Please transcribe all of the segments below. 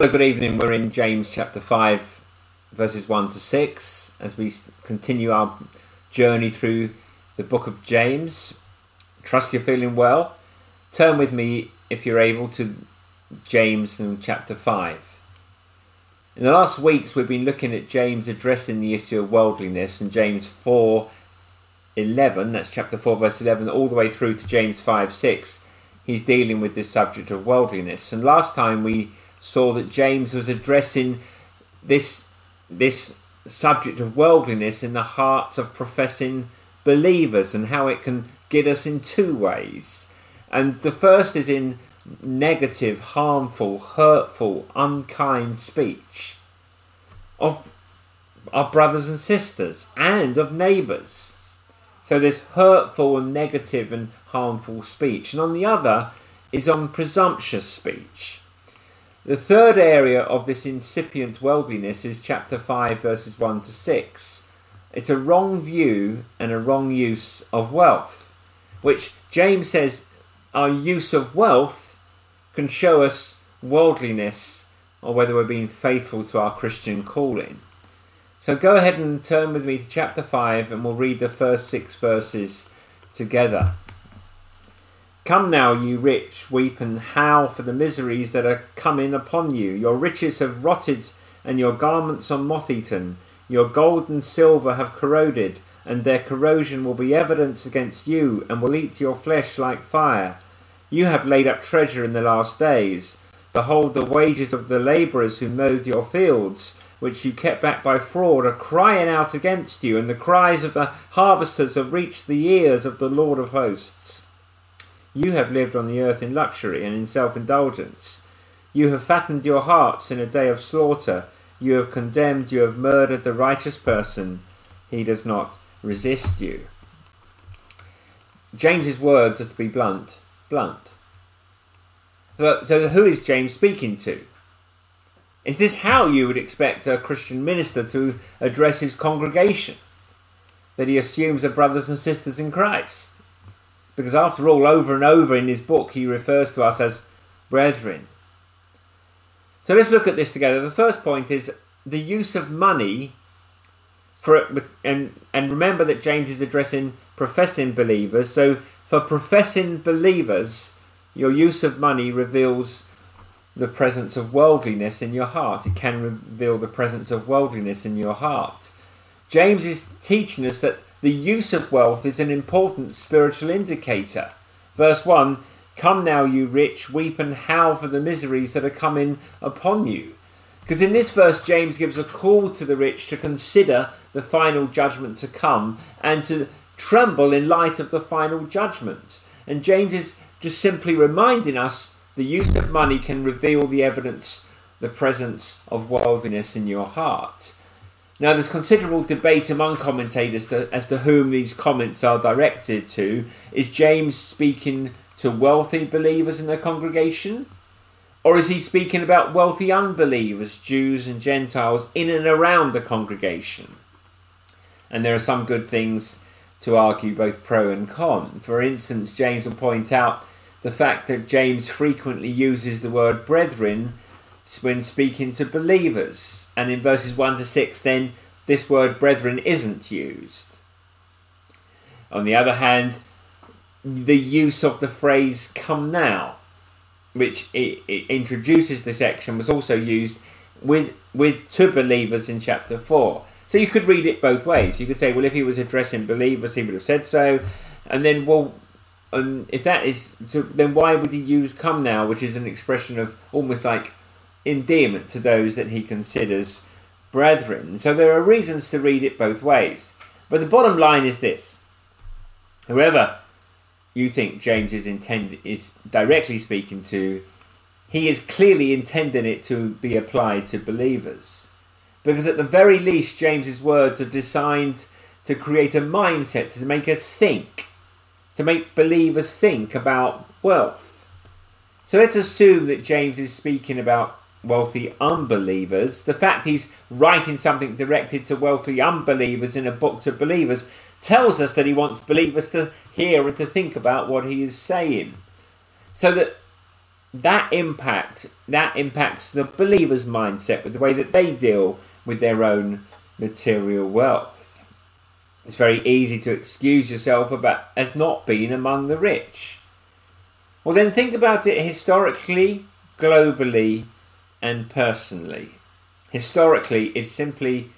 Well, good evening. We're in James chapter 5, verses 1 to 6, as we continue our journey through the book of James. Trust you're feeling well. Turn with me, if you're able, to James in chapter 5. In the last weeks, we've been looking at James addressing the issue of worldliness, and James 4 11, that's chapter 4, verse 11, all the way through to James 5 6. He's dealing with this subject of worldliness. And last time we saw that James was addressing this this subject of worldliness in the hearts of professing believers and how it can get us in two ways. And the first is in negative, harmful, hurtful, unkind speech of our brothers and sisters and of neighbours. So there's hurtful and negative and harmful speech. And on the other is on presumptuous speech. The third area of this incipient worldliness is chapter 5, verses 1 to 6. It's a wrong view and a wrong use of wealth, which James says our use of wealth can show us worldliness or whether we're being faithful to our Christian calling. So go ahead and turn with me to chapter 5 and we'll read the first six verses together. Come now, you rich, weep and howl for the miseries that are coming upon you. Your riches have rotted, and your garments are moth eaten. Your gold and silver have corroded, and their corrosion will be evidence against you, and will eat your flesh like fire. You have laid up treasure in the last days. Behold, the wages of the labourers who mowed your fields, which you kept back by fraud, are crying out against you, and the cries of the harvesters have reached the ears of the Lord of hosts. You have lived on the earth in luxury and in self indulgence. You have fattened your hearts in a day of slaughter. You have condemned, you have murdered the righteous person. He does not resist you. James's words are to be blunt. Blunt. So, so who is James speaking to? Is this how you would expect a Christian minister to address his congregation? That he assumes are brothers and sisters in Christ? Because after all, over and over in his book, he refers to us as brethren. So let's look at this together. The first point is the use of money for and and remember that James is addressing professing believers. So for professing believers, your use of money reveals the presence of worldliness in your heart. It can reveal the presence of worldliness in your heart. James is teaching us that the use of wealth is an important spiritual indicator. Verse 1 Come now, you rich, weep and howl for the miseries that are coming upon you. Because in this verse, James gives a call to the rich to consider the final judgment to come and to tremble in light of the final judgment. And James is just simply reminding us the use of money can reveal the evidence, the presence of worldliness in your heart. Now, there's considerable debate among commentators to, as to whom these comments are directed to. Is James speaking to wealthy believers in the congregation? Or is he speaking about wealthy unbelievers, Jews and Gentiles, in and around the congregation? And there are some good things to argue both pro and con. For instance, James will point out the fact that James frequently uses the word brethren when speaking to believers and in verses 1 to 6, then this word brethren isn't used. On the other hand, the use of the phrase come now, which it, it introduces the section, was also used with, with to believers in chapter 4. So you could read it both ways. You could say, well, if he was addressing believers, he would have said so. And then, well, um, if that is, so then why would he use come now, which is an expression of almost like endearment to those that he considers brethren. So there are reasons to read it both ways. But the bottom line is this whoever you think James is intend is directly speaking to, he is clearly intending it to be applied to believers. Because at the very least, James's words are designed to create a mindset, to make us think, to make believers think about wealth. So let's assume that James is speaking about wealthy unbelievers. The fact he's writing something directed to wealthy unbelievers in a book to believers tells us that he wants believers to hear and to think about what he is saying. So that that impact that impacts the believer's mindset with the way that they deal with their own material wealth. It's very easy to excuse yourself about as not being among the rich. Well, then think about it historically, globally, and personally. Historically, it's simply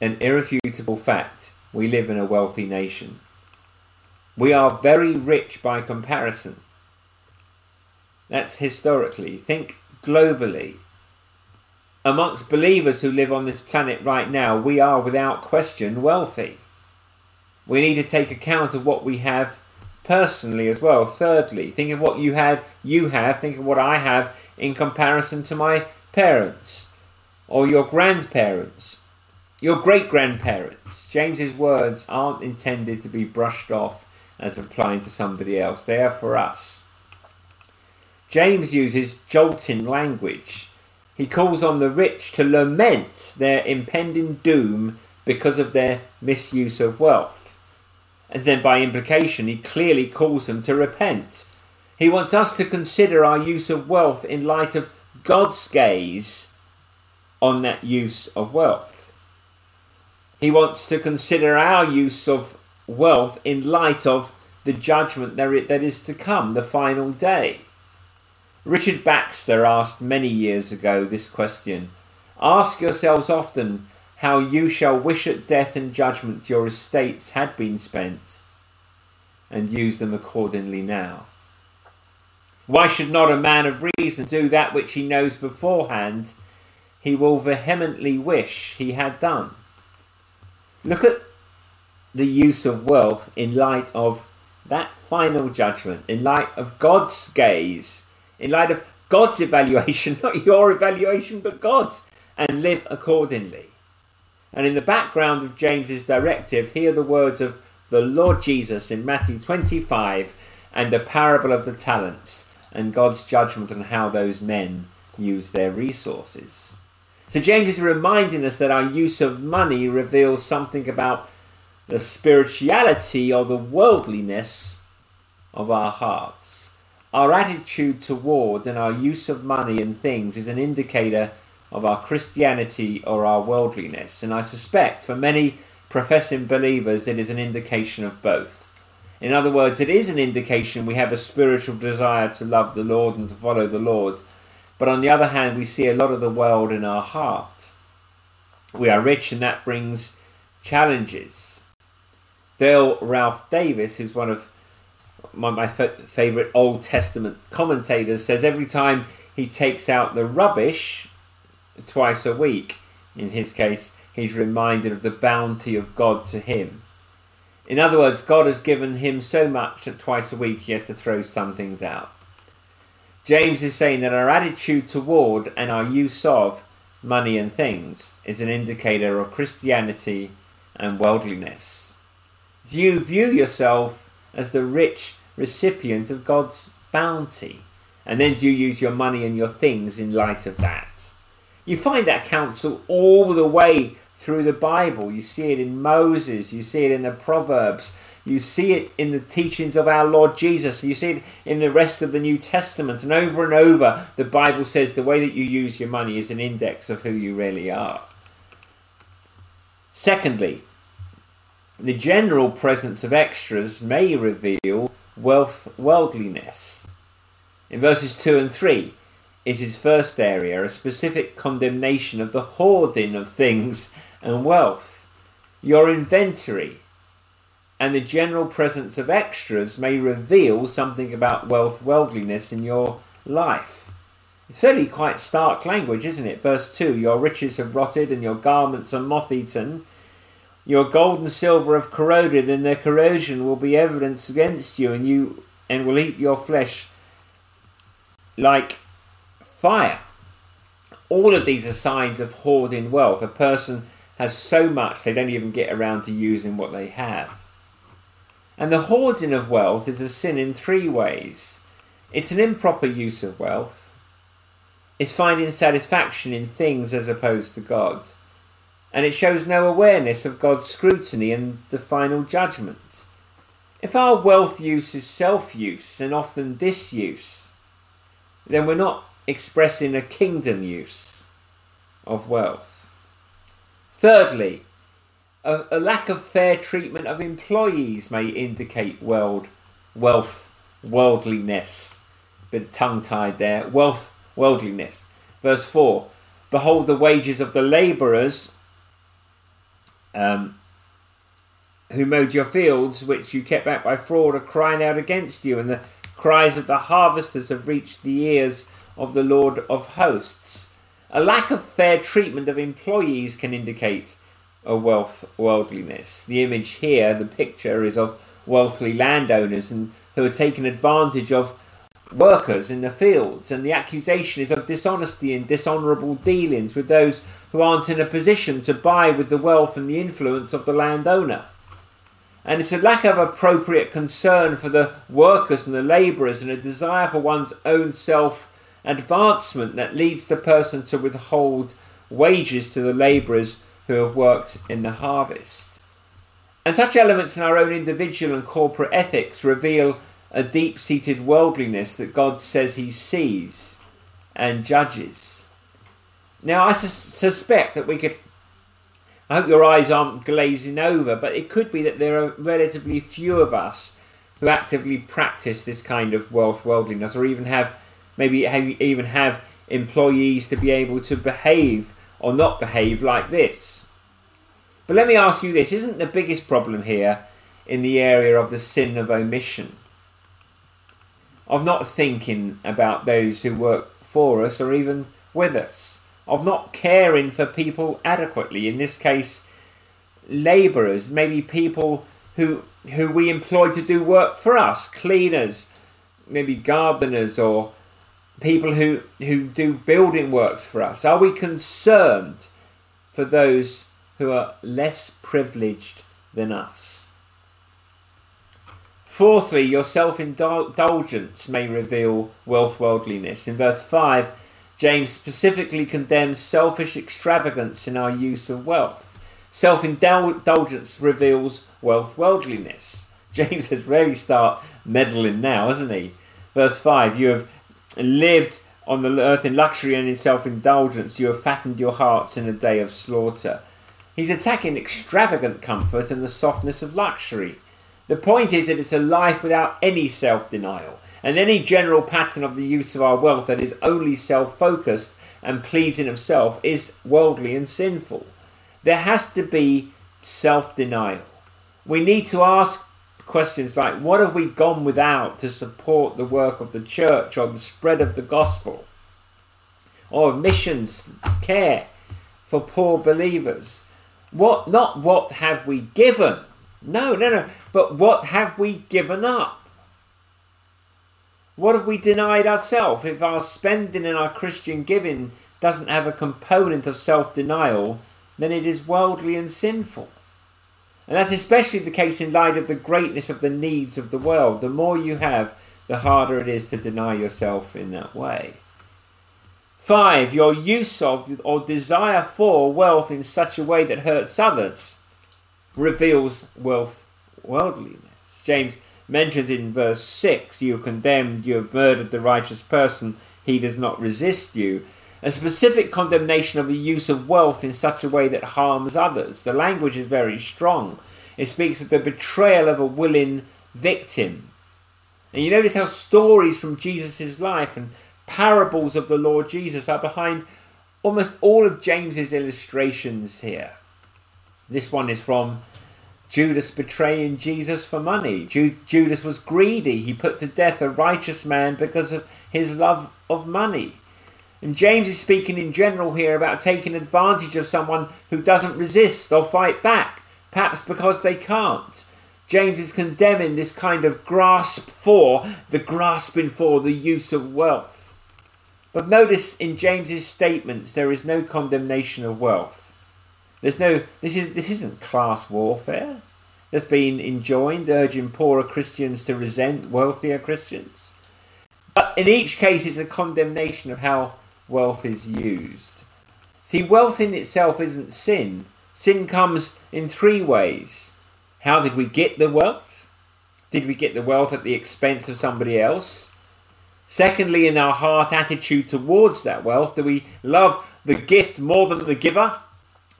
an irrefutable fact we live in a wealthy nation. We are very rich by comparison. That's historically. Think globally. Amongst believers who live on this planet right now, we are without question wealthy. We need to take account of what we have personally as well. Thirdly, think of what you had, you have, think of what I have in comparison to my parents or your grandparents, your great grandparents. James's words aren't intended to be brushed off as applying to somebody else, they are for us. James uses jolting language. He calls on the rich to lament their impending doom because of their misuse of wealth. And then, by implication, he clearly calls them to repent. He wants us to consider our use of wealth in light of God's gaze on that use of wealth. He wants to consider our use of wealth in light of the judgment that is to come, the final day. Richard Baxter asked many years ago this question Ask yourselves often how you shall wish at death and judgment your estates had been spent, and use them accordingly now. Why should not a man of reason do that which he knows beforehand he will vehemently wish he had done? Look at the use of wealth in light of that final judgment, in light of God's gaze, in light of God's evaluation, not your evaluation, but God's, and live accordingly. And in the background of James's directive, hear the words of the Lord Jesus in Matthew 25 and the parable of the talents and God's judgment on how those men use their resources. So James is reminding us that our use of money reveals something about the spirituality or the worldliness of our hearts. Our attitude toward and our use of money and things is an indicator of our Christianity or our worldliness, and I suspect for many professing believers it is an indication of both. In other words, it is an indication we have a spiritual desire to love the Lord and to follow the Lord, but on the other hand, we see a lot of the world in our heart. We are rich, and that brings challenges Dale Ralph Davis, who's one of my, my favorite Old Testament commentators, says every time he takes out the rubbish twice a week, in his case, he's reminded of the bounty of God to him. In other words, God has given him so much that twice a week he has to throw some things out. James is saying that our attitude toward and our use of money and things is an indicator of Christianity and worldliness. Do you view yourself as the rich recipient of God's bounty? And then do you use your money and your things in light of that? You find that counsel all the way through the Bible. You see it in Moses, you see it in the Proverbs, you see it in the teachings of our Lord Jesus, you see it in the rest of the New Testament. And over and over, the Bible says the way that you use your money is an index of who you really are. Secondly, the general presence of extras may reveal wealth worldliness. In verses 2 and 3 is his first area, a specific condemnation of the hoarding of things and wealth. Your inventory and the general presence of extras may reveal something about wealth worldliness in your life. It's fairly quite stark language, isn't it? Verse 2 Your riches have rotted and your garments are moth eaten your gold and silver have corroded, and their corrosion will be evidence against you, and you and will eat your flesh like fire. All of these are signs of hoarding wealth. A person has so much they don't even get around to using what they have. And the hoarding of wealth is a sin in three ways. It's an improper use of wealth. It's finding satisfaction in things as opposed to God and it shows no awareness of God's scrutiny and the final judgment. If our wealth use is self use and often disuse, then we're not expressing a kingdom use of wealth. Thirdly, a, a lack of fair treatment of employees may indicate world, wealth, worldliness. Bit tongue tied there. Wealth, worldliness. Verse 4 Behold, the wages of the labourers um, who mowed your fields, which you kept back by fraud, are crying out against you, and the cries of the harvesters have reached the ears of the Lord of hosts. A lack of fair treatment of employees can indicate a wealth worldliness. The image here, the picture, is of wealthy landowners and who are taking advantage of workers in the fields, and the accusation is of dishonesty and dishonourable dealings with those who aren't in a position to buy with the wealth and the influence of the landowner. And it's a lack of appropriate concern for the workers and the labourers and a desire for one's own self advancement that leads the person to withhold wages to the labourers who have worked in the harvest. And such elements in our own individual and corporate ethics reveal a deep seated worldliness that God says He sees and judges. Now, I sus- suspect that we could I hope your eyes aren't glazing over, but it could be that there are relatively few of us who actively practice this kind of wealth worldliness, or even have maybe even have employees to be able to behave or not behave like this. But let me ask you this: Isn't the biggest problem here in the area of the sin of omission, of not thinking about those who work for us or even with us? of not caring for people adequately. In this case, labourers, maybe people who who we employ to do work for us, cleaners, maybe gardeners or people who, who do building works for us? Are we concerned for those who are less privileged than us? Fourthly, your self indulgence may reveal wealth worldliness. In verse 5, James specifically condemns selfish extravagance in our use of wealth. Self indulgence reveals wealth worldliness. James has really start meddling now, hasn't he? Verse 5 You have lived on the earth in luxury and in self indulgence, you have fattened your hearts in a day of slaughter. He's attacking extravagant comfort and the softness of luxury. The point is that it's a life without any self denial and any general pattern of the use of our wealth that is only self focused and pleasing of self is worldly and sinful. There has to be self denial. We need to ask questions like what have we gone without to support the work of the church or the spread of the gospel? Or missions, care for poor believers? What not what have we given? No, no, no, but what have we given up? What have we denied ourselves if our spending and our Christian giving doesn't have a component of self denial? Then it is worldly and sinful. And that's especially the case in light of the greatness of the needs of the world. The more you have, the harder it is to deny yourself in that way. Five, your use of or desire for wealth in such a way that hurts others reveals wealth worldliness. James mentions in verse 6 you are condemned, you have murdered the righteous person, he does not resist you. A specific condemnation of the use of wealth in such a way that harms others. The language is very strong. It speaks of the betrayal of a willing victim. And you notice how stories from Jesus' life and parables of the Lord Jesus are behind almost all of James's illustrations here. This one is from Judas betraying Jesus for money. Ju- Judas was greedy. He put to death a righteous man because of his love of money. And James is speaking in general here about taking advantage of someone who doesn't resist or fight back, perhaps because they can't. James is condemning this kind of grasp for, the grasping for the use of wealth. But notice in James's statements there is no condemnation of wealth. There's no this is this isn't class warfare that's been enjoined, urging poorer Christians to resent wealthier Christians. But in each case, it's a condemnation of how wealth is used. See, wealth in itself isn't sin. Sin comes in three ways. How did we get the wealth? Did we get the wealth at the expense of somebody else? Secondly, in our heart attitude towards that wealth, do we love the gift more than the giver?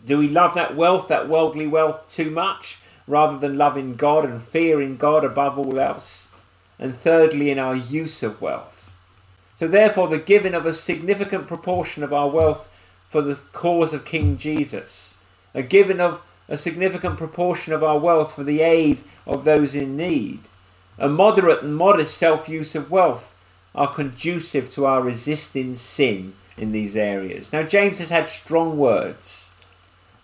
Do we love that wealth, that worldly wealth, too much rather than loving God and fearing God above all else? And thirdly, in our use of wealth. So, therefore, the giving of a significant proportion of our wealth for the cause of King Jesus, a giving of a significant proportion of our wealth for the aid of those in need, a moderate and modest self use of wealth are conducive to our resisting sin in these areas. Now, James has had strong words,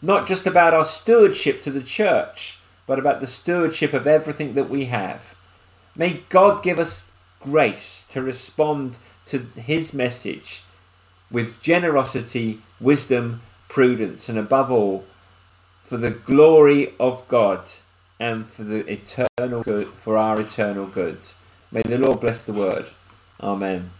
not just about our stewardship to the church, but about the stewardship of everything that we have. May God give us grace to respond to his message with generosity, wisdom, prudence, and above all, for the glory of God and for the eternal good, for our eternal goods. May the Lord bless the word. Amen.